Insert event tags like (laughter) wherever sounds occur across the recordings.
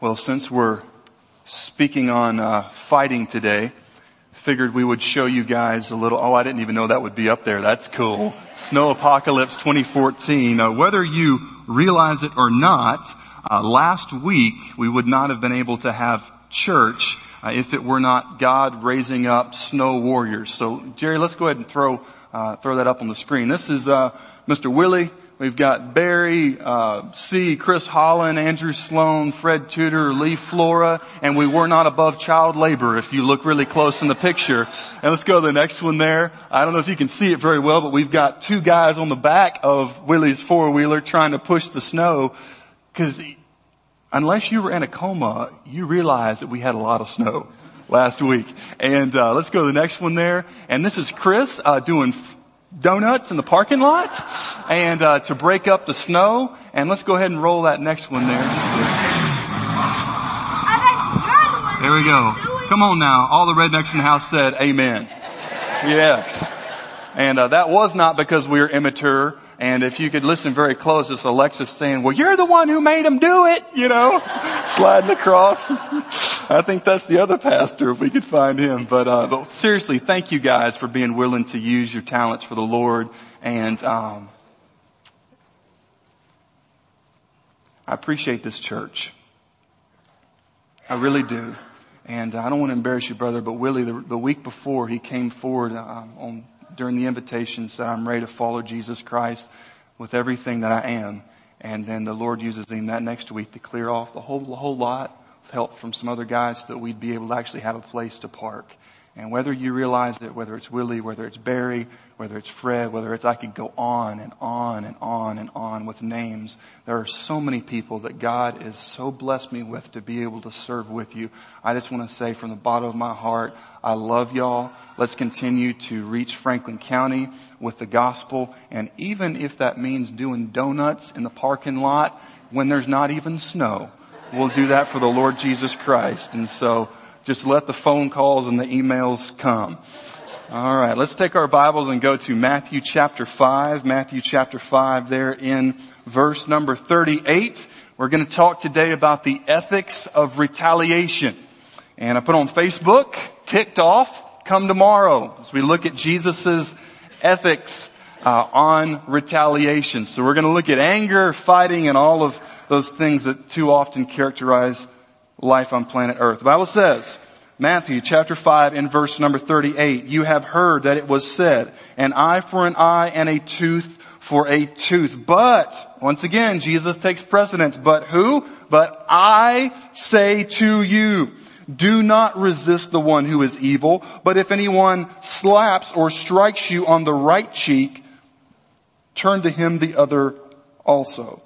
Well, since we're speaking on uh, fighting today, figured we would show you guys a little. Oh, I didn't even know that would be up there. That's cool. Snow Apocalypse 2014. Uh, whether you realize it or not, uh, last week we would not have been able to have church uh, if it were not God raising up snow warriors. So, Jerry, let's go ahead and throw uh, throw that up on the screen. This is uh, Mr. Willie. We've got Barry, uh, C, Chris Holland, Andrew Sloan, Fred Tudor, Lee Flora, and we were not above child labor if you look really close in the picture. And let's go to the next one there. I don't know if you can see it very well, but we've got two guys on the back of Willie's four-wheeler trying to push the snow because unless you were in a coma, you realize that we had a lot of snow last week. And uh, let's go to the next one there. And this is Chris uh, doing donuts in the parking lot and uh, to break up the snow. And let's go ahead and roll that next one there. There we go. Come on now. All the rednecks in the house said amen. Yes. And uh, that was not because we were immature. And if you could listen very close, it's Alexis saying, well, you're the one who made him do it, you know, (laughs) sliding across. (laughs) I think that's the other pastor if we could find him. But, uh, but seriously, thank you guys for being willing to use your talents for the Lord. And, um, I appreciate this church. I really do. And I don't want to embarrass you, brother, but Willie, the, the week before he came forward um, on during the invitation said, I'm ready to follow Jesus Christ with everything that I am. And then the Lord uses him that next week to clear off the whole, the whole lot with help from some other guys so that we'd be able to actually have a place to park. And whether you realize it, whether it's Willie, whether it's Barry, whether it's Fred, whether it's I could go on and on and on and on with names, there are so many people that God has so blessed me with to be able to serve with you. I just want to say from the bottom of my heart, I love y'all. Let's continue to reach Franklin County with the gospel. And even if that means doing donuts in the parking lot when there's not even snow, we'll do that for the Lord Jesus Christ. And so, just let the phone calls and the emails come. All right, let's take our Bibles and go to Matthew chapter 5. Matthew chapter 5 there in verse number 38. We're going to talk today about the ethics of retaliation. And I put on Facebook, ticked off, come tomorrow as we look at Jesus' ethics uh, on retaliation. So we're going to look at anger, fighting, and all of those things that too often characterize life on planet earth. The Bible says, Matthew chapter 5 in verse number 38, you have heard that it was said, an eye for an eye and a tooth for a tooth. But, once again, Jesus takes precedence. But who? But I say to you, do not resist the one who is evil, but if anyone slaps or strikes you on the right cheek, turn to him the other also.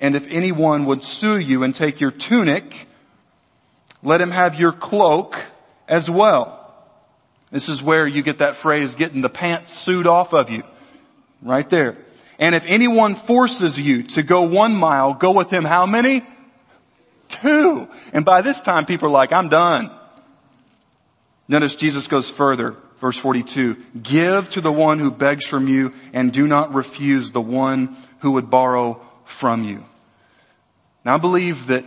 And if anyone would sue you and take your tunic, let him have your cloak as well. This is where you get that phrase, getting the pants sued off of you. Right there. And if anyone forces you to go one mile, go with him how many? Two. And by this time people are like, I'm done. Notice Jesus goes further. Verse 42. Give to the one who begs from you and do not refuse the one who would borrow from you. Now I believe that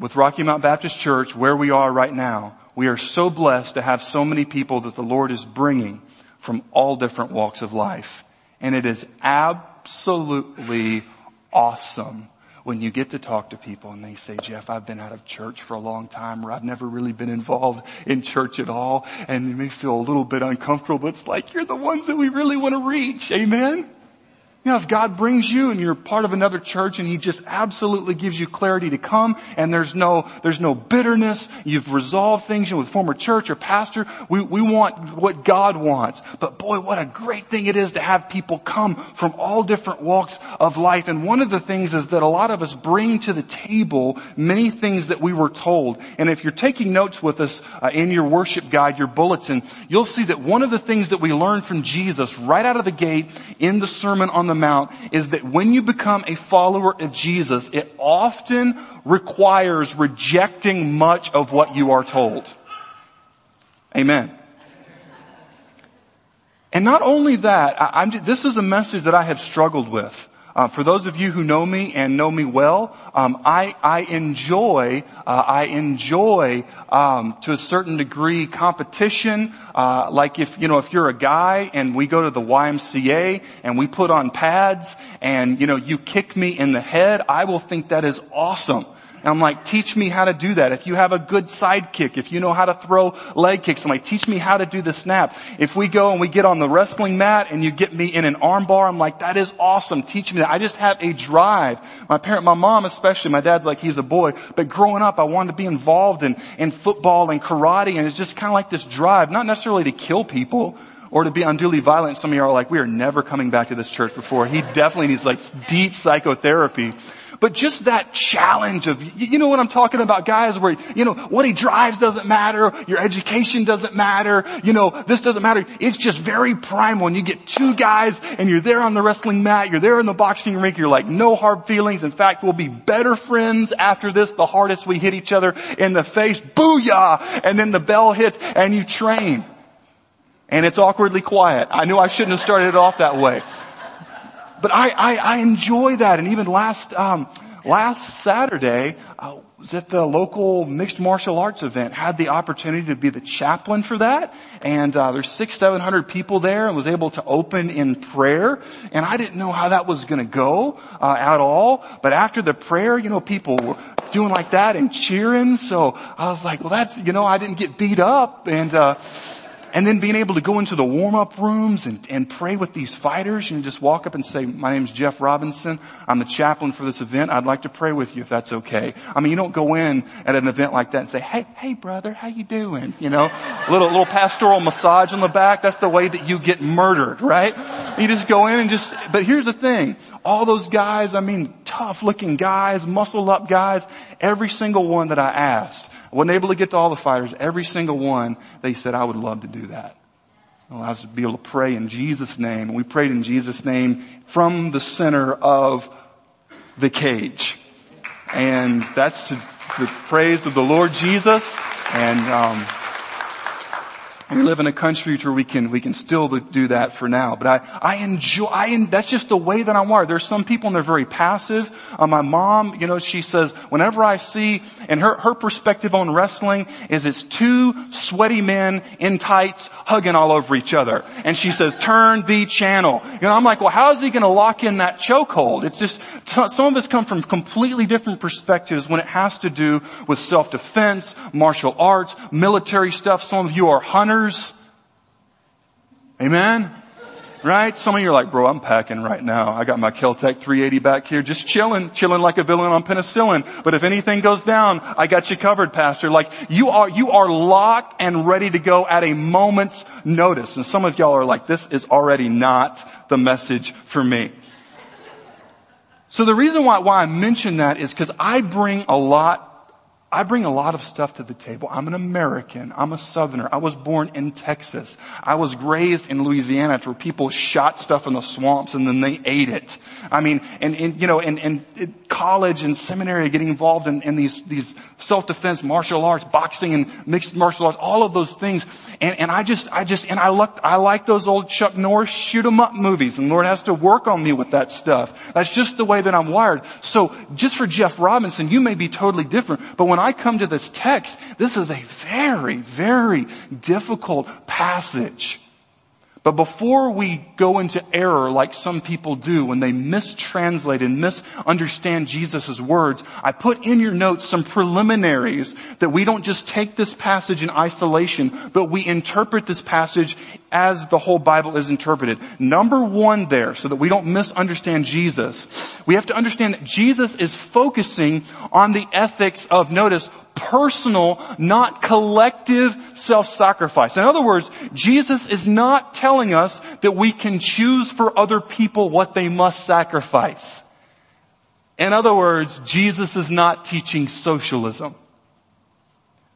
with Rocky Mount Baptist Church, where we are right now, we are so blessed to have so many people that the Lord is bringing from all different walks of life. And it is absolutely awesome when you get to talk to people and they say, Jeff, I've been out of church for a long time or I've never really been involved in church at all. And you may feel a little bit uncomfortable, but it's like you're the ones that we really want to reach. Amen? You know, if God brings you and you're part of another church and He just absolutely gives you clarity to come and there's no, there's no bitterness, you've resolved things you know, with former church or pastor, we, we want what God wants. But boy, what a great thing it is to have people come from all different walks of life. And one of the things is that a lot of us bring to the table many things that we were told. And if you're taking notes with us uh, in your worship guide, your bulletin, you'll see that one of the things that we learned from Jesus right out of the gate in the Sermon on the the Mount is that when you become a follower of Jesus, it often requires rejecting much of what you are told. Amen. And not only that, I, this is a message that I have struggled with Uh, for those of you who know me and know me well, um, I, I enjoy, uh, I enjoy um, to a certain degree competition. Uh, like if you know, if you're a guy and we go to the YMCA and we put on pads and you know you kick me in the head, I will think that is awesome. And I'm like, teach me how to do that. If you have a good side kick, if you know how to throw leg kicks, I'm like, teach me how to do the snap. If we go and we get on the wrestling mat and you get me in an arm bar, I'm like, that is awesome. Teach me that. I just have a drive. My parent, my mom especially, my dad's like, he's a boy, but growing up, I wanted to be involved in, in football and karate and it's just kind of like this drive, not necessarily to kill people, or to be unduly violent. Some of you are like, we are never coming back to this church before. He definitely needs like deep psychotherapy. But just that challenge of, you know what I'm talking about, guys, where, you know, what he drives doesn't matter, your education doesn't matter, you know, this doesn't matter. It's just very primal. And you get two guys and you're there on the wrestling mat, you're there in the boxing rink, you're like, no hard feelings. In fact, we'll be better friends after this, the hardest we hit each other in the face. Booyah! And then the bell hits and you train. And it's awkwardly quiet. I knew I shouldn't have started it off that way. But I, I, I enjoy that. And even last, um, last Saturday, I was at the local mixed martial arts event, had the opportunity to be the chaplain for that. And, uh, there's six, seven hundred people there and was able to open in prayer. And I didn't know how that was going to go, uh, at all. But after the prayer, you know, people were doing like that and cheering. So I was like, well, that's, you know, I didn't get beat up. And, uh, and then being able to go into the warm-up rooms and, and pray with these fighters and just walk up and say, my name's Jeff Robinson. I'm the chaplain for this event. I'd like to pray with you if that's okay. I mean, you don't go in at an event like that and say, hey, hey brother, how you doing? You know, (laughs) little, little pastoral massage on the back. That's the way that you get murdered, right? You just go in and just, but here's the thing. All those guys, I mean, tough looking guys, muscled up guys, every single one that I asked, I wasn't able to get to all the fighters. Every single one, they said, I would love to do that. I was to be able to pray in Jesus' name. And we prayed in Jesus' name from the center of the cage. And that's to the praise of the Lord Jesus. And, um, we live in a country where we can, we can still do that for now. But I, I enjoy, I, that's just the way that I'm wired. There's some people and they're very passive. Uh, my mom, you know, she says, whenever I see, and her, her perspective on wrestling is it's two sweaty men in tights hugging all over each other. And she says, turn the channel. You know, I'm like, well, how is he going to lock in that chokehold? It's just, some of us come from completely different perspectives when it has to do with self-defense, martial arts, military stuff. Some of you are hunters Amen? Right? Some of you are like, bro, I'm packing right now. I got my Keltec 380 back here, just chilling, chilling like a villain on penicillin. But if anything goes down, I got you covered, pastor. Like, you are, you are locked and ready to go at a moment's notice. And some of y'all are like, this is already not the message for me. So the reason why, why I mention that is because I bring a lot I bring a lot of stuff to the table. I'm an American. I'm a Southerner. I was born in Texas. I was raised in Louisiana where people shot stuff in the swamps and then they ate it. I mean, and, and you know, and, and college and seminary getting involved in, in these, these self-defense martial arts, boxing and mixed martial arts, all of those things. And, and I just, I just, and I looked, I like those old Chuck Norris shoot 'em up movies and Lord has to work on me with that stuff. That's just the way that I'm wired. So just for Jeff Robinson, you may be totally different, but when I come to this text, this is a very, very difficult passage. But before we go into error like some people do when they mistranslate and misunderstand Jesus' words, I put in your notes some preliminaries that we don't just take this passage in isolation, but we interpret this passage as the whole Bible is interpreted. Number one there, so that we don't misunderstand Jesus, we have to understand that Jesus is focusing on the ethics of, notice, personal, not collective self-sacrifice. In other words, Jesus is not telling us that we can choose for other people what they must sacrifice. In other words, Jesus is not teaching socialism.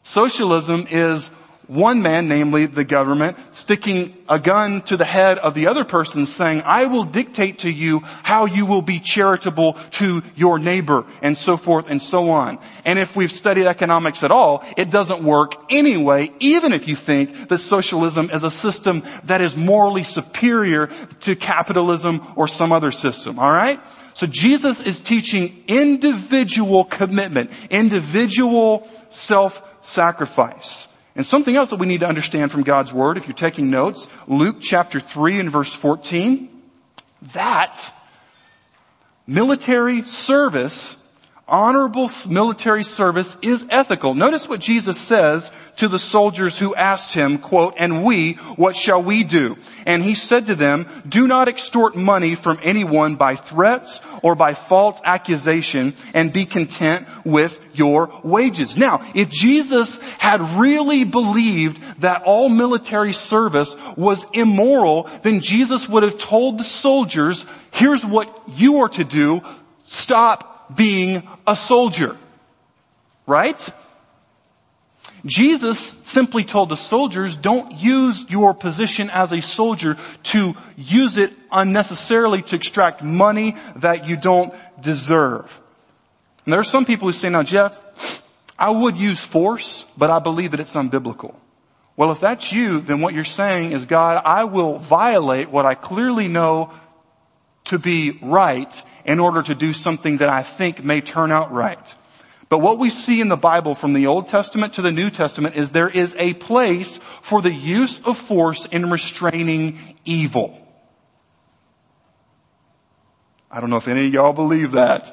Socialism is one man, namely the government, sticking a gun to the head of the other person saying, I will dictate to you how you will be charitable to your neighbor and so forth and so on. And if we've studied economics at all, it doesn't work anyway, even if you think that socialism is a system that is morally superior to capitalism or some other system. Alright? So Jesus is teaching individual commitment, individual self-sacrifice. And something else that we need to understand from God's Word, if you're taking notes, Luke chapter 3 and verse 14, that military service honorable military service is ethical. Notice what Jesus says to the soldiers who asked him, quote, and we, what shall we do? And he said to them, do not extort money from anyone by threats or by false accusation and be content with your wages. Now, if Jesus had really believed that all military service was immoral, then Jesus would have told the soldiers, here's what you are to do, stop being a soldier. Right? Jesus simply told the soldiers, don't use your position as a soldier to use it unnecessarily to extract money that you don't deserve. And there are some people who say, now Jeff, I would use force, but I believe that it's unbiblical. Well, if that's you, then what you're saying is, God, I will violate what I clearly know to be right in order to do something that I think may turn out right. But what we see in the Bible from the Old Testament to the New Testament is there is a place for the use of force in restraining evil. I don't know if any of y'all believe that.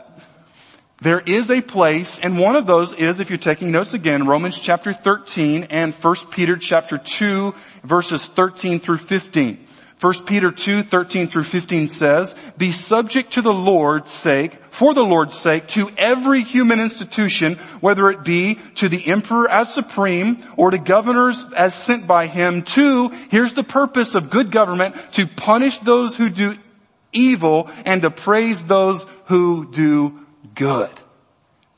There is a place, and one of those is, if you're taking notes again, Romans chapter 13 and 1 Peter chapter 2 verses 13 through 15. 1 Peter 2, 13 through 15 says, be subject to the Lord's sake, for the Lord's sake, to every human institution, whether it be to the emperor as supreme or to governors as sent by him to, here's the purpose of good government, to punish those who do evil and to praise those who do good.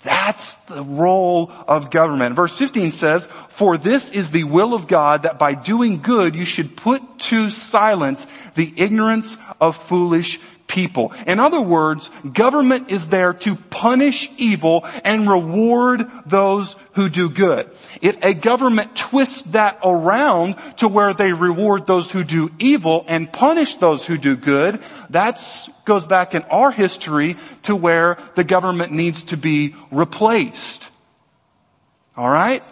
That's the role of government. Verse 15 says, for this is the will of God that by doing good you should put to silence the ignorance of foolish people. In other words, government is there to punish evil and reward those who do good. If a government twists that around to where they reward those who do evil and punish those who do good, that goes back in our history to where the government needs to be replaced. Alright?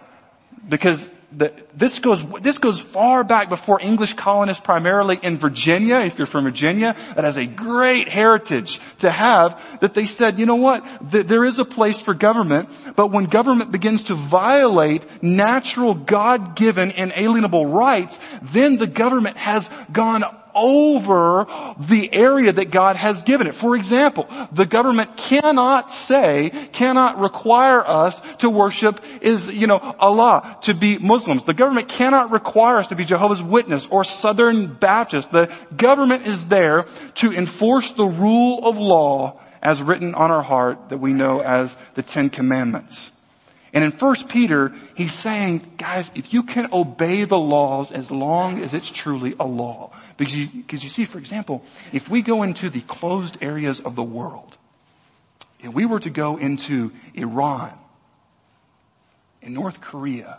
Because the, this goes, this goes far back before English colonists primarily in Virginia, if you're from Virginia, that has a great heritage to have, that they said, you know what, there is a place for government, but when government begins to violate natural God-given inalienable rights, then the government has gone over the area that God has given it. For example, the government cannot say, cannot require us to worship is, you know, Allah, to be Muslims. The government cannot require us to be Jehovah's Witness or Southern Baptist. The government is there to enforce the rule of law as written on our heart that we know as the Ten Commandments. And in 1 Peter, he's saying, guys, if you can obey the laws as long as it's truly a law. Because you, because you see, for example, if we go into the closed areas of the world, if we were to go into Iran, in North Korea,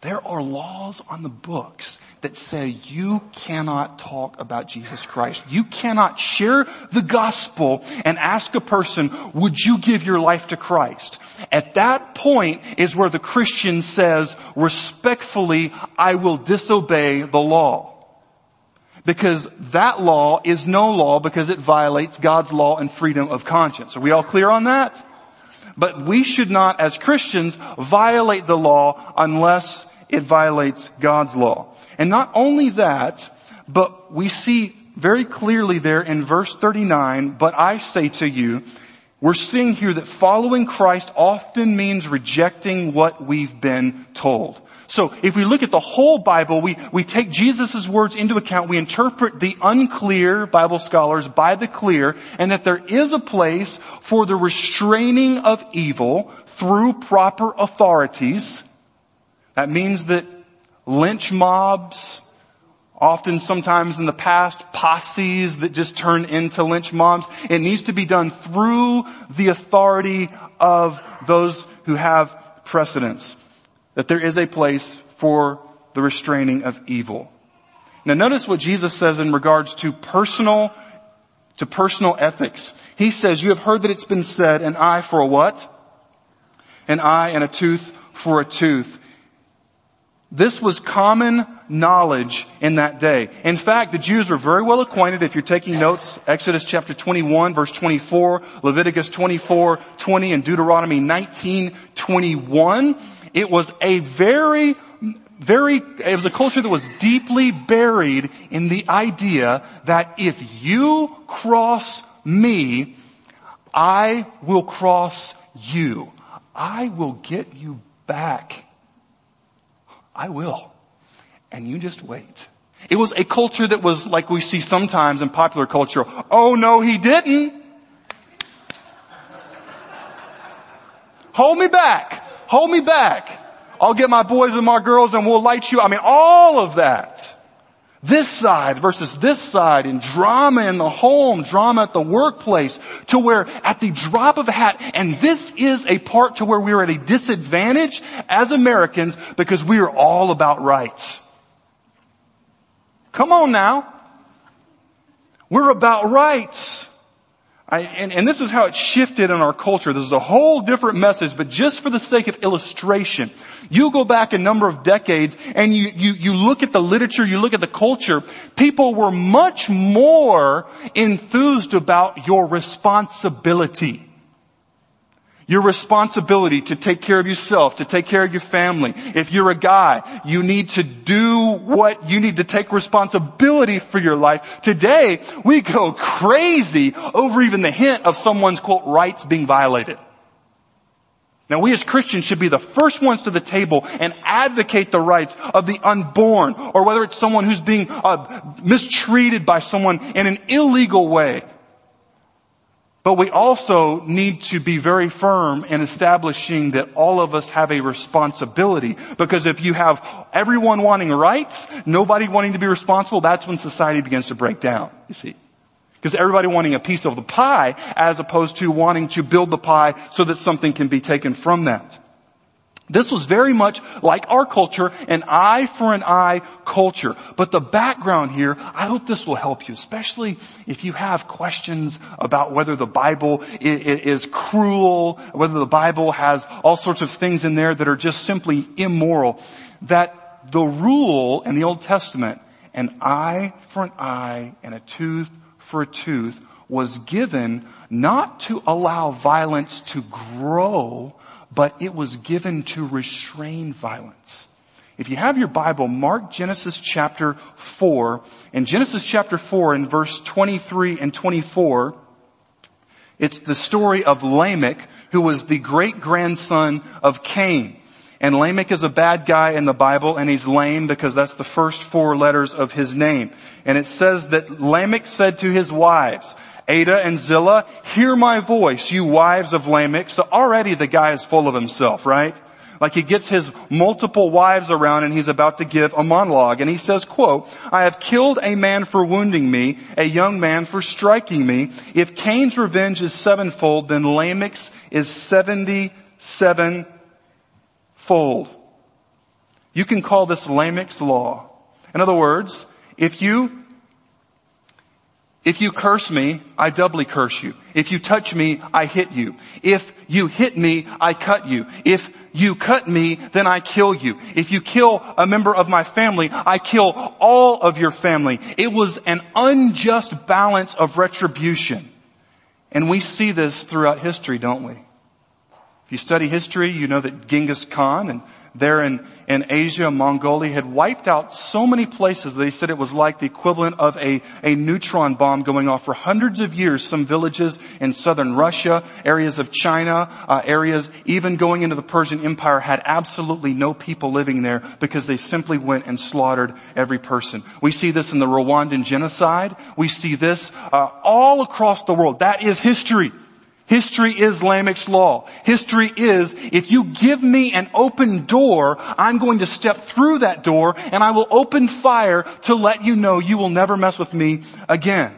there are laws on the books that say you cannot talk about Jesus Christ. You cannot share the gospel and ask a person, would you give your life to Christ? At that point is where the Christian says, respectfully, I will disobey the law. Because that law is no law because it violates God's law and freedom of conscience. Are we all clear on that? But we should not, as Christians, violate the law unless it violates God's law. And not only that, but we see very clearly there in verse 39, but I say to you, we're seeing here that following Christ often means rejecting what we've been told. So if we look at the whole Bible, we, we take Jesus' words into account, we interpret the unclear, Bible scholars, by the clear, and that there is a place for the restraining of evil through proper authorities. That means that lynch mobs, often sometimes in the past posses that just turn into lynch mobs. It needs to be done through the authority of those who have precedence. That there is a place for the restraining of evil. Now notice what Jesus says in regards to personal, to personal ethics. He says, you have heard that it's been said, an eye for a what? An eye and a tooth for a tooth. This was common knowledge in that day. In fact, the Jews were very well acquainted, if you're taking notes, Exodus chapter 21 verse 24, Leviticus 24, 20, and Deuteronomy 19, 21. It was a very, very, it was a culture that was deeply buried in the idea that if you cross me, I will cross you. I will get you back. I will. And you just wait. It was a culture that was like we see sometimes in popular culture. Oh no, he didn't. Hold me back. Hold me back. I'll get my boys and my girls and we'll light you. I mean, all of that. This side versus this side in drama in the home, drama at the workplace to where at the drop of a hat, and this is a part to where we're at a disadvantage as Americans because we are all about rights. Come on now. We're about rights. I, and, and, this is how it shifted in our culture. This is a whole different message, but just for the sake of illustration, you go back a number of decades and you, you, you look at the literature, you look at the culture, people were much more enthused about your responsibility. Your responsibility to take care of yourself, to take care of your family. If you're a guy, you need to do what you need to take responsibility for your life. Today, we go crazy over even the hint of someone's quote rights being violated. Now we as Christians should be the first ones to the table and advocate the rights of the unborn or whether it's someone who's being uh, mistreated by someone in an illegal way. But we also need to be very firm in establishing that all of us have a responsibility. Because if you have everyone wanting rights, nobody wanting to be responsible, that's when society begins to break down, you see. Because everybody wanting a piece of the pie as opposed to wanting to build the pie so that something can be taken from that. This was very much like our culture, an eye for an eye culture. But the background here, I hope this will help you, especially if you have questions about whether the Bible is cruel, whether the Bible has all sorts of things in there that are just simply immoral. That the rule in the Old Testament, an eye for an eye and a tooth for a tooth, was given not to allow violence to grow, but it was given to restrain violence. If you have your Bible, mark Genesis chapter 4. In Genesis chapter 4 in verse 23 and 24, it's the story of Lamech, who was the great grandson of Cain. And Lamech is a bad guy in the Bible and he's lame because that's the first four letters of his name. And it says that Lamech said to his wives, Adah and Zillah, hear my voice, you wives of Lamech. So already the guy is full of himself, right? Like he gets his multiple wives around and he's about to give a monologue and he says, quote, I have killed a man for wounding me, a young man for striking me. If Cain's revenge is sevenfold, then Lamech's is seventy-seven fold. You can call this Lamech's law. In other words, if you if you curse me, I doubly curse you. If you touch me, I hit you. If you hit me, I cut you. If you cut me, then I kill you. If you kill a member of my family, I kill all of your family. It was an unjust balance of retribution. And we see this throughout history, don't we? If you study history, you know that Genghis Khan and there in, in Asia, Mongolia had wiped out so many places. that he said it was like the equivalent of a, a neutron bomb going off for hundreds of years. Some villages in southern Russia, areas of China, uh, areas even going into the Persian Empire had absolutely no people living there because they simply went and slaughtered every person. We see this in the Rwandan genocide. We see this uh, all across the world. That is history. History is Lamech's law. History is, if you give me an open door, I'm going to step through that door and I will open fire to let you know you will never mess with me again.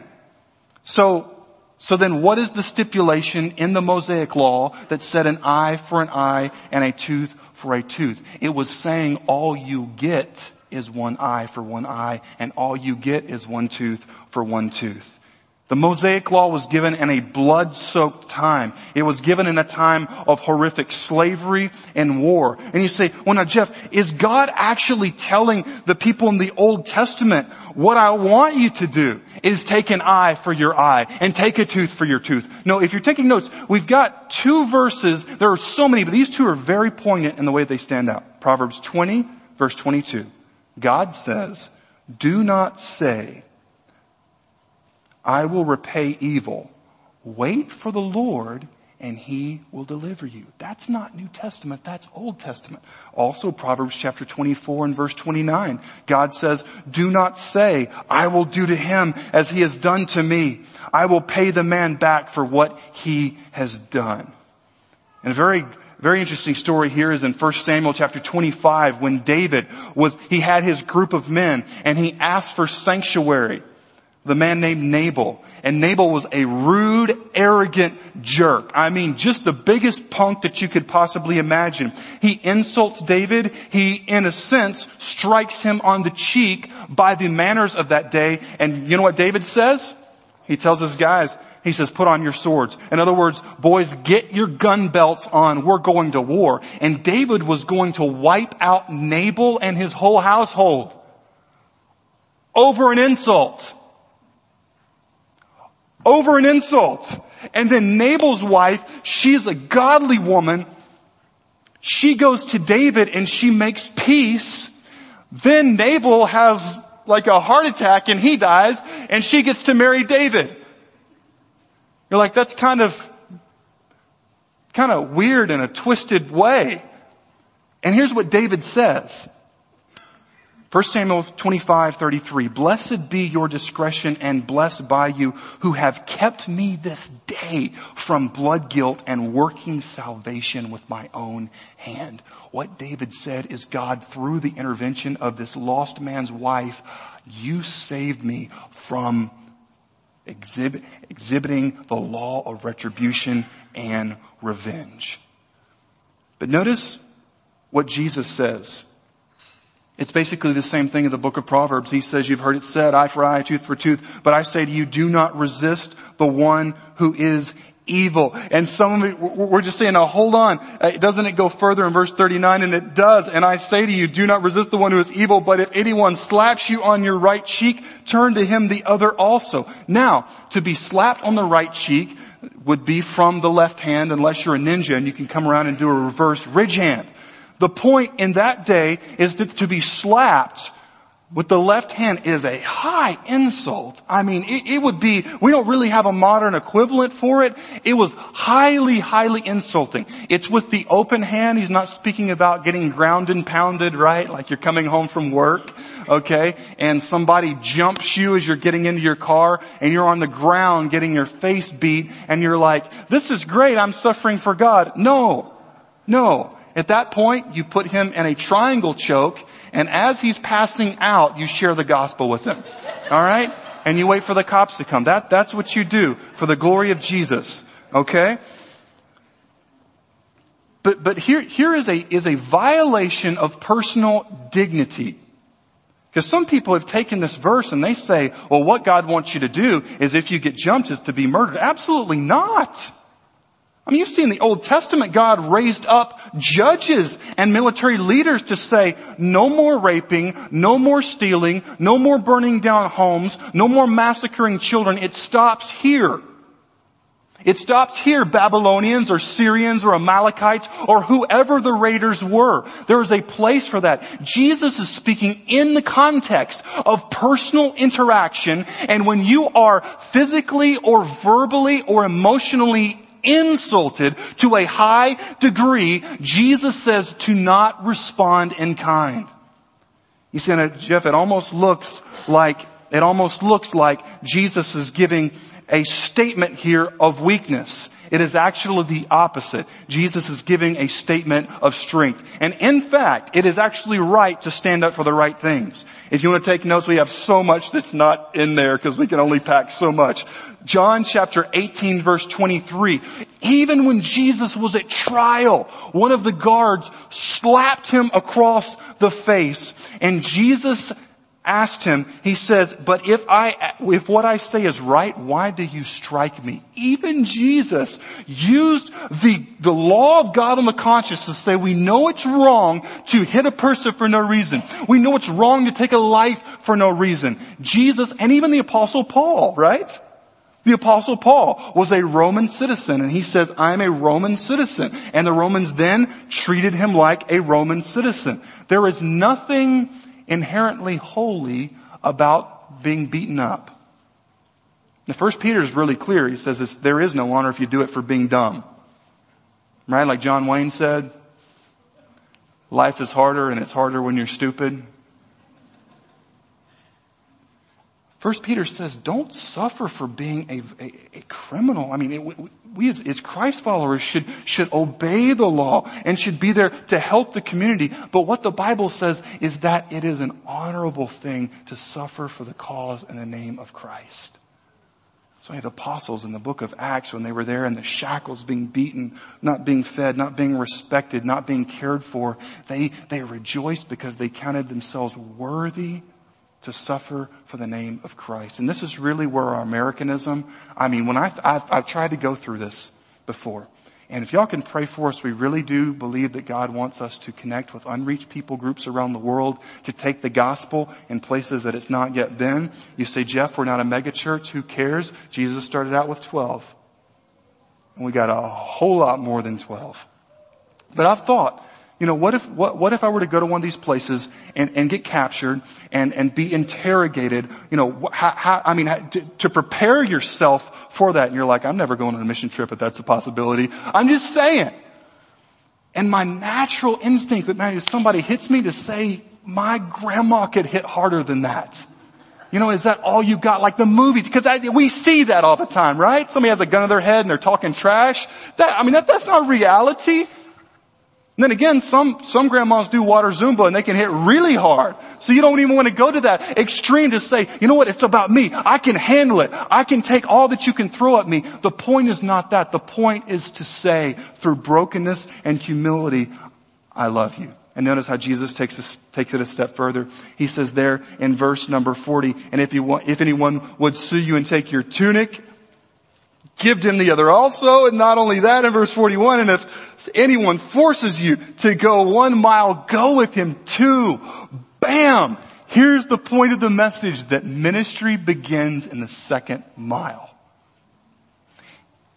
So, so then what is the stipulation in the Mosaic law that said an eye for an eye and a tooth for a tooth? It was saying all you get is one eye for one eye and all you get is one tooth for one tooth. The Mosaic Law was given in a blood-soaked time. It was given in a time of horrific slavery and war. And you say, well now Jeff, is God actually telling the people in the Old Testament, what I want you to do is take an eye for your eye and take a tooth for your tooth? No, if you're taking notes, we've got two verses, there are so many, but these two are very poignant in the way they stand out. Proverbs 20, verse 22. God says, do not say, I will repay evil. Wait for the Lord and he will deliver you. That's not New Testament, that's Old Testament. Also Proverbs chapter 24 and verse 29. God says, do not say, I will do to him as he has done to me. I will pay the man back for what he has done. And a very very interesting story here is in 1 Samuel chapter 25 when David was, he had his group of men and he asked for sanctuary the man named Nabal. And Nabal was a rude, arrogant jerk. I mean, just the biggest punk that you could possibly imagine. He insults David. He, in a sense, strikes him on the cheek by the manners of that day. And you know what David says? He tells his guys, he says, put on your swords. In other words, boys, get your gun belts on. We're going to war. And David was going to wipe out Nabal and his whole household over an insult over an insult. And then Nabal's wife, she's a godly woman. She goes to David and she makes peace. Then Nabal has like a heart attack and he dies and she gets to marry David. You're like, that's kind of, kind of weird in a twisted way. And here's what David says. 1 Samuel 25, 33, Blessed be your discretion and blessed by you who have kept me this day from blood guilt and working salvation with my own hand. What David said is God, through the intervention of this lost man's wife, you saved me from exhibit, exhibiting the law of retribution and revenge. But notice what Jesus says it's basically the same thing in the book of Proverbs. He says, you've heard it said, eye for eye, tooth for tooth, but I say to you, do not resist the one who is evil. And some of it, we're just saying, now hold on. Uh, doesn't it go further in verse 39? And it does. And I say to you, do not resist the one who is evil, but if anyone slaps you on your right cheek, turn to him the other also. Now, to be slapped on the right cheek would be from the left hand unless you're a ninja and you can come around and do a reverse ridge hand. The point in that day is that to be slapped with the left hand is a high insult. I mean, it, it, would be, we don't really have a modern equivalent for it. It was highly, highly insulting. It's with the open hand. He's not speaking about getting ground and pounded, right? Like you're coming home from work, okay? And somebody jumps you as you're getting into your car and you're on the ground getting your face beat and you're like, this is great. I'm suffering for God. No. No. At that point, you put him in a triangle choke, and as he's passing out, you share the gospel with him. Alright? And you wait for the cops to come. That, that's what you do for the glory of Jesus. Okay? But, but here, here is a, is a violation of personal dignity. Because some people have taken this verse and they say, well, what God wants you to do is if you get jumped is to be murdered. Absolutely not. I mean, you've seen the Old Testament, God raised up judges and military leaders to say, no more raping, no more stealing, no more burning down homes, no more massacring children. It stops here. It stops here, Babylonians or Syrians or Amalekites or whoever the raiders were. There is a place for that. Jesus is speaking in the context of personal interaction and when you are physically or verbally or emotionally insulted to a high degree, Jesus says to not respond in kind. You see, Jeff, it almost looks like it almost looks like Jesus is giving a statement here of weakness. It is actually the opposite. Jesus is giving a statement of strength. And in fact, it is actually right to stand up for the right things. If you want to take notes, we have so much that's not in there because we can only pack so much. John chapter 18 verse 23. Even when Jesus was at trial, one of the guards slapped him across the face and Jesus asked him, he says, but if I, if what I say is right, why do you strike me? Even Jesus used the, the law of God on the conscience to say we know it's wrong to hit a person for no reason. We know it's wrong to take a life for no reason. Jesus, and even the apostle Paul, right? The apostle Paul was a Roman citizen and he says, I'm a Roman citizen. And the Romans then treated him like a Roman citizen. There is nothing inherently holy about being beaten up. The first Peter is really clear. He says there is no honor if you do it for being dumb. Right? Like John Wayne said, life is harder and it's harder when you're stupid. First Peter says, don't suffer for being a, a, a criminal. I mean, it, we as, as, Christ followers should, should obey the law and should be there to help the community. But what the Bible says is that it is an honorable thing to suffer for the cause and the name of Christ. So the apostles in the book of Acts, when they were there in the shackles being beaten, not being fed, not being respected, not being cared for, they, they rejoiced because they counted themselves worthy to suffer for the name of Christ. And this is really where our Americanism, I mean, when I, I've, I've tried to go through this before. And if y'all can pray for us, we really do believe that God wants us to connect with unreached people groups around the world, to take the gospel in places that it's not yet been. You say, Jeff, we're not a mega church. Who cares? Jesus started out with 12. And we got a whole lot more than 12. But I've thought, you know, what if, what, what if I were to go to one of these places and, and get captured and, and be interrogated, you know, how, how I mean, to, to, prepare yourself for that. And you're like, I'm never going on a mission trip if that's a possibility. I'm just saying. And my natural instinct that man, if somebody hits me to say, my grandma could hit harder than that. You know, is that all you got? Like the movies, because we see that all the time, right? Somebody has a gun to their head and they're talking trash. That, I mean, that, that's not reality. And then again, some, some grandmas do water Zumba and they can hit really hard. So you don't even want to go to that extreme to say, you know what, it's about me. I can handle it. I can take all that you can throw at me. The point is not that. The point is to say through brokenness and humility, I love you. And notice how Jesus takes, a, takes it a step further. He says there in verse number 40, and if you want, if anyone would sue you and take your tunic, give him the other also. And not only that, in verse 41, and if anyone forces you to go one mile, go with him two. Bam! Here's the point of the message that ministry begins in the second mile.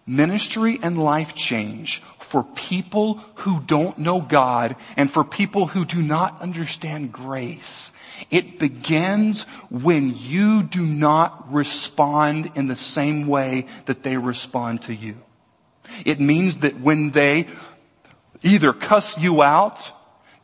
Ministry and life change for people who don't know God and for people who do not understand grace. It begins when you do not respond in the same way that they respond to you. It means that when they either cuss you out,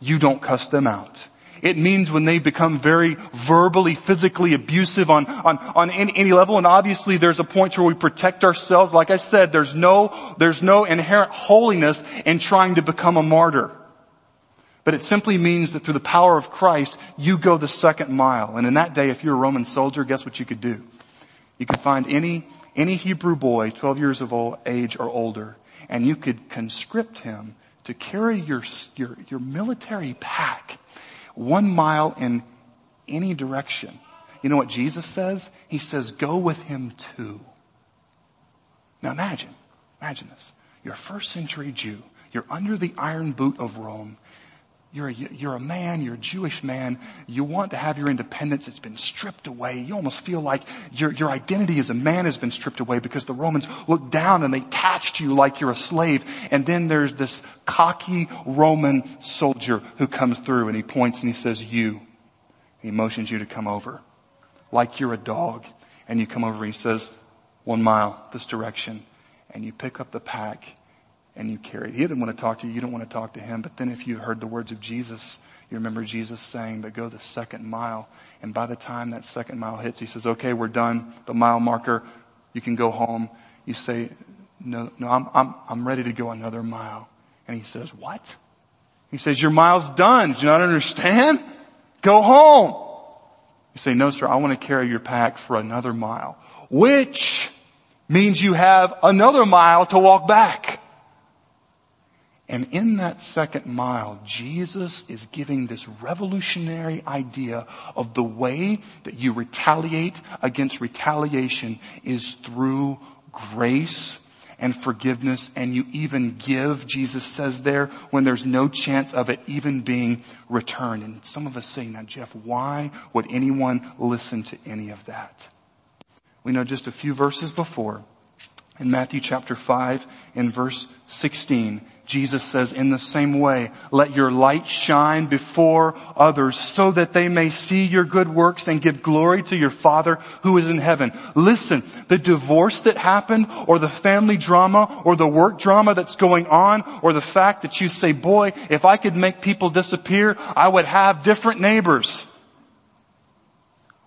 you don't cuss them out. It means when they become very verbally, physically abusive on, on, on any, any, level. And obviously there's a point where we protect ourselves. Like I said, there's no, there's no inherent holiness in trying to become a martyr. But it simply means that through the power of Christ, you go the second mile. And in that day, if you're a Roman soldier, guess what you could do? You could find any, any Hebrew boy, 12 years of old, age or older, and you could conscript him to carry your, your, your military pack one mile in any direction. You know what Jesus says? He says, go with him too. Now imagine, imagine this. You're a first century Jew. You're under the iron boot of Rome. You're a, you're a man, you're a Jewish man. You want to have your independence. It's been stripped away. You almost feel like your, your identity as a man has been stripped away because the Romans look down and they attached you like you're a slave. And then there's this cocky Roman soldier who comes through and he points and he says, you. He motions you to come over like you're a dog. And you come over and he says, one mile this direction. And you pick up the pack and you carried. He didn't want to talk to you. You don't want to talk to him. But then if you heard the words of Jesus, you remember Jesus saying, but go the second mile. And by the time that second mile hits, he says, okay, we're done. The mile marker, you can go home. You say, no, no, I'm, I'm, I'm ready to go another mile. And he says, what? He says, your mile's done. Do you not understand? Go home. You say, no sir, I want to carry your pack for another mile. Which means you have another mile to walk back. And in that second mile, Jesus is giving this revolutionary idea of the way that you retaliate against retaliation is through grace and forgiveness and you even give, Jesus says there, when there's no chance of it even being returned. And some of us say, now Jeff, why would anyone listen to any of that? We know just a few verses before, in Matthew chapter 5 in verse 16, Jesus says, in the same way, let your light shine before others so that they may see your good works and give glory to your Father who is in heaven. Listen, the divorce that happened or the family drama or the work drama that's going on or the fact that you say, boy, if I could make people disappear, I would have different neighbors.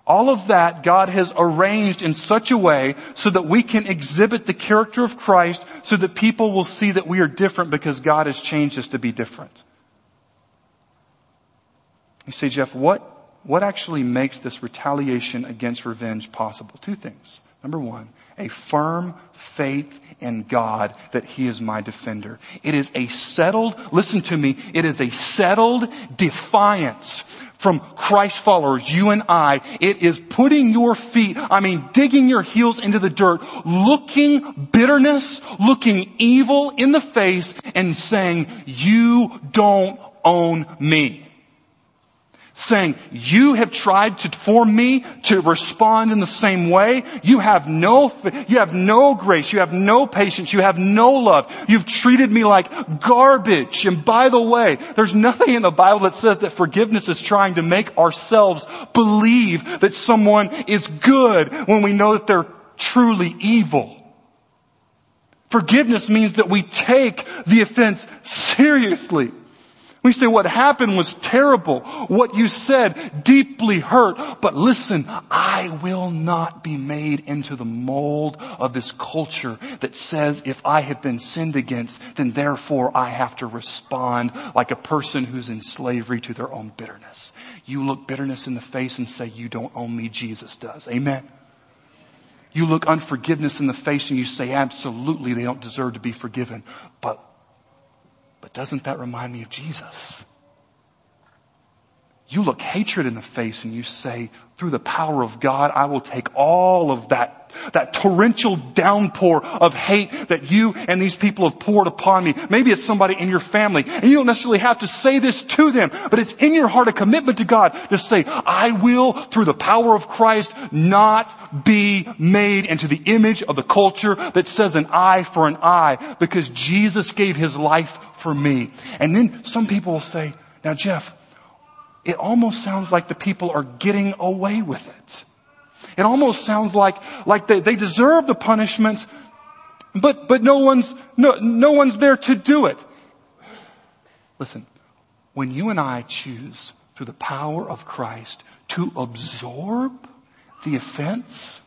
All of that God has arranged in such a way so that we can exhibit the character of Christ so that people will see that we are different because God has changed us to be different. You say, Jeff, what, what actually makes this retaliation against revenge possible? Two things. Number one, a firm faith in God that He is my defender. It is a settled, listen to me, it is a settled defiance from Christ followers, you and I. It is putting your feet, I mean digging your heels into the dirt, looking bitterness, looking evil in the face and saying, you don't own me saying, you have tried to form me to respond in the same way. You have no, you have no grace. You have no patience. You have no love. You've treated me like garbage. And by the way, there's nothing in the Bible that says that forgiveness is trying to make ourselves believe that someone is good when we know that they're truly evil. Forgiveness means that we take the offense seriously. We say what happened was terrible. What you said deeply hurt. But listen, I will not be made into the mold of this culture that says if I have been sinned against, then therefore I have to respond like a person who's in slavery to their own bitterness. You look bitterness in the face and say, you don't own me, Jesus does. Amen. You look unforgiveness in the face and you say, absolutely, they don't deserve to be forgiven. But but doesn't that remind me of Jesus? You look hatred in the face and you say, through the power of God, I will take all of that, that torrential downpour of hate that you and these people have poured upon me. Maybe it's somebody in your family and you don't necessarily have to say this to them, but it's in your heart a commitment to God to say, I will, through the power of Christ, not be made into the image of the culture that says an eye for an eye because Jesus gave his life for me. And then some people will say, now Jeff, it almost sounds like the people are getting away with it. It almost sounds like, like they, they deserve the punishment, but, but no one's, no, no one's there to do it. Listen, when you and I choose through the power of Christ to absorb the offense,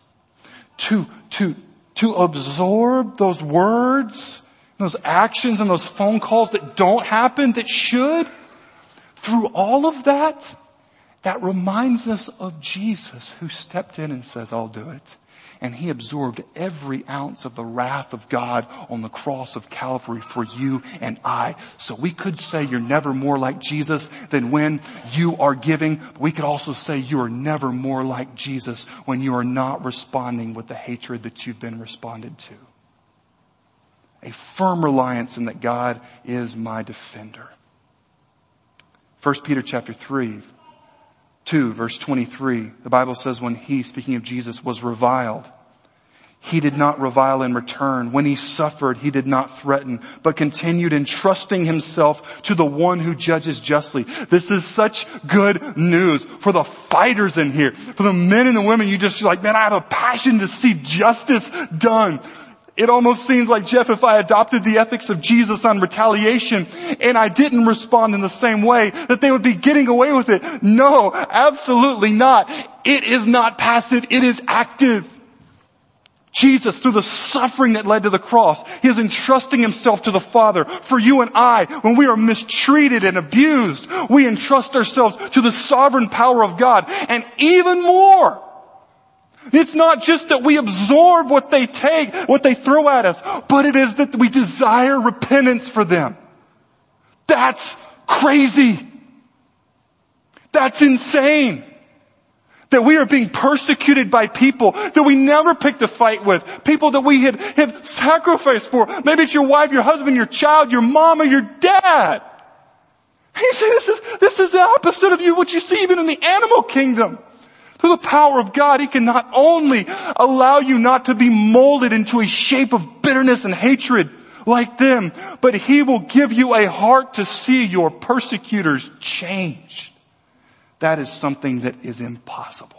to, to, to absorb those words, those actions and those phone calls that don't happen that should, through all of that, that reminds us of Jesus who stepped in and says, I'll do it. And he absorbed every ounce of the wrath of God on the cross of Calvary for you and I. So we could say you're never more like Jesus than when you are giving. We could also say you are never more like Jesus when you are not responding with the hatred that you've been responded to. A firm reliance in that God is my defender. 1 Peter chapter 3, 2 verse 23, the Bible says when he, speaking of Jesus, was reviled, he did not revile in return. When he suffered, he did not threaten, but continued entrusting himself to the one who judges justly. This is such good news for the fighters in here, for the men and the women. You just like, man, I have a passion to see justice done. It almost seems like Jeff, if I adopted the ethics of Jesus on retaliation and I didn't respond in the same way, that they would be getting away with it. No, absolutely not. It is not passive, it is active. Jesus, through the suffering that led to the cross, He is entrusting Himself to the Father. For you and I, when we are mistreated and abused, we entrust ourselves to the sovereign power of God. And even more, it's not just that we absorb what they take, what they throw at us, but it is that we desire repentance for them. That's crazy. That's insane. That we are being persecuted by people that we never picked a fight with. People that we had, had sacrificed for. Maybe it's your wife, your husband, your child, your mom, or your dad. He said, this is, this is the opposite of you, what you see even in the animal kingdom. Through the power of God, He can not only allow you not to be molded into a shape of bitterness and hatred like them, but He will give you a heart to see your persecutors change. That is something that is impossible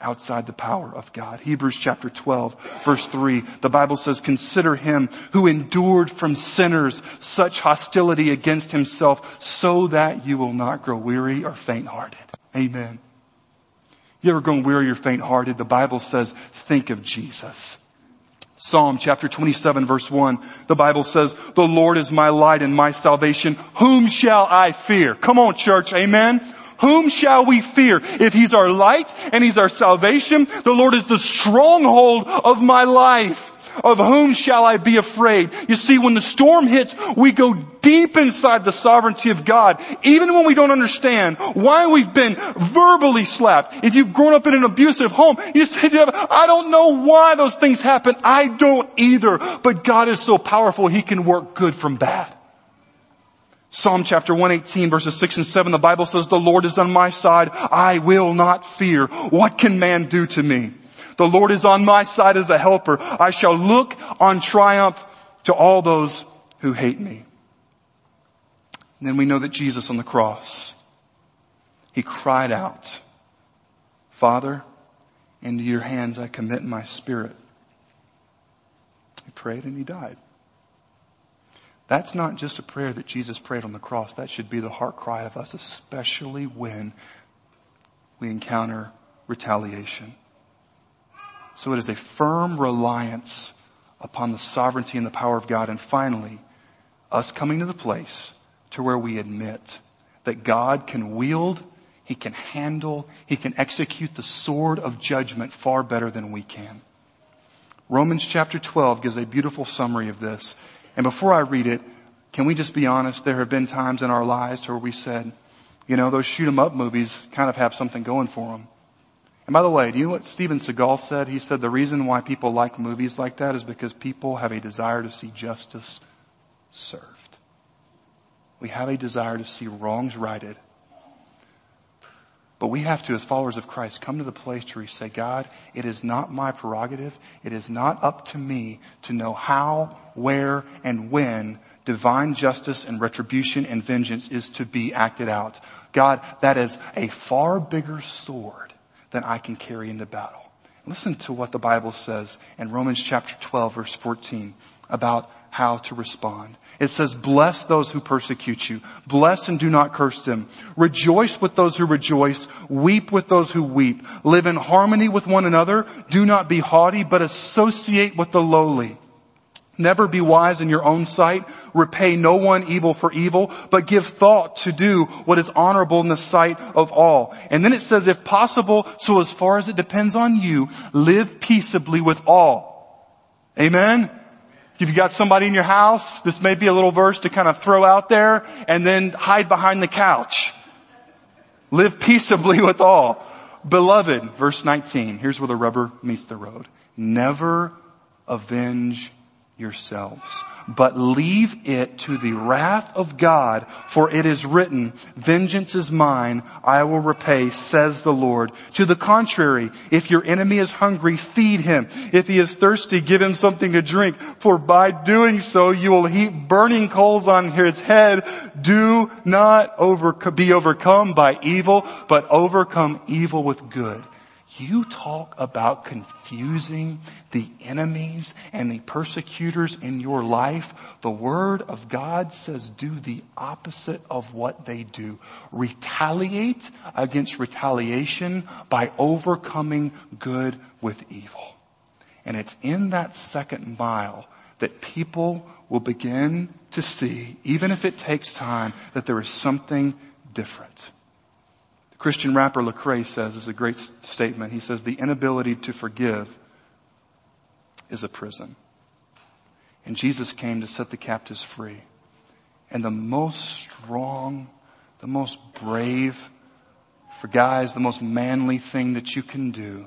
outside the power of God. Hebrews chapter 12 verse 3, the Bible says, consider him who endured from sinners such hostility against himself so that you will not grow weary or faint hearted. Amen. You ever grown weary or faint hearted? The Bible says, think of Jesus. Psalm chapter 27 verse 1, the Bible says, the Lord is my light and my salvation. Whom shall I fear? Come on church, amen? Whom shall we fear? If He's our light and He's our salvation, the Lord is the stronghold of my life. Of whom shall I be afraid? You see, when the storm hits, we go deep inside the sovereignty of God, even when we don't understand why we've been verbally slapped. If you've grown up in an abusive home, you say, I don't know why those things happen. I don't either. But God is so powerful, He can work good from bad. Psalm chapter 118 verses 6 and 7, the Bible says, the Lord is on my side. I will not fear. What can man do to me? The Lord is on my side as a helper. I shall look on triumph to all those who hate me. And then we know that Jesus on the cross, He cried out, Father, into your hands I commit my spirit. He prayed and He died. That's not just a prayer that Jesus prayed on the cross. That should be the heart cry of us, especially when we encounter retaliation. So it is a firm reliance upon the sovereignty and the power of God. And finally, us coming to the place to where we admit that God can wield, He can handle, He can execute the sword of judgment far better than we can. Romans chapter 12 gives a beautiful summary of this. And before I read it, can we just be honest? There have been times in our lives where we said, you know, those shoot 'em up movies kind of have something going for them. And by the way, do you know what Steven Seagal said? He said the reason why people like movies like that is because people have a desire to see justice served. We have a desire to see wrongs righted but we have to, as followers of Christ, come to the place to say, God, it is not my prerogative. It is not up to me to know how, where, and when divine justice and retribution and vengeance is to be acted out. God, that is a far bigger sword than I can carry into battle. Listen to what the Bible says in Romans chapter 12 verse 14 about how to respond. It says, bless those who persecute you. Bless and do not curse them. Rejoice with those who rejoice. Weep with those who weep. Live in harmony with one another. Do not be haughty, but associate with the lowly. Never be wise in your own sight. Repay no one evil for evil, but give thought to do what is honorable in the sight of all. And then it says, if possible, so as far as it depends on you, live peaceably with all. Amen? If you've got somebody in your house, this may be a little verse to kind of throw out there and then hide behind the couch. Live peaceably (laughs) with all. Beloved, verse 19, here's where the rubber meets the road. Never avenge yourselves, but leave it to the wrath of God, for it is written, vengeance is mine, I will repay, says the Lord. To the contrary, if your enemy is hungry, feed him. If he is thirsty, give him something to drink, for by doing so you will heap burning coals on his head. Do not over, be overcome by evil, but overcome evil with good. You talk about confusing the enemies and the persecutors in your life. The Word of God says do the opposite of what they do. Retaliate against retaliation by overcoming good with evil. And it's in that second mile that people will begin to see, even if it takes time, that there is something different. Christian rapper Lecrae says is a great statement. He says the inability to forgive is a prison. And Jesus came to set the captives free. And the most strong, the most brave, for guys, the most manly thing that you can do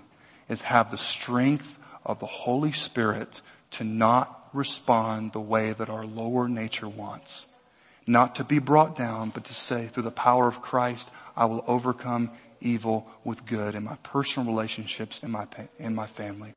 is have the strength of the Holy Spirit to not respond the way that our lower nature wants. Not to be brought down, but to say, through the power of Christ, I will overcome evil with good in my personal relationships, in my, in my family.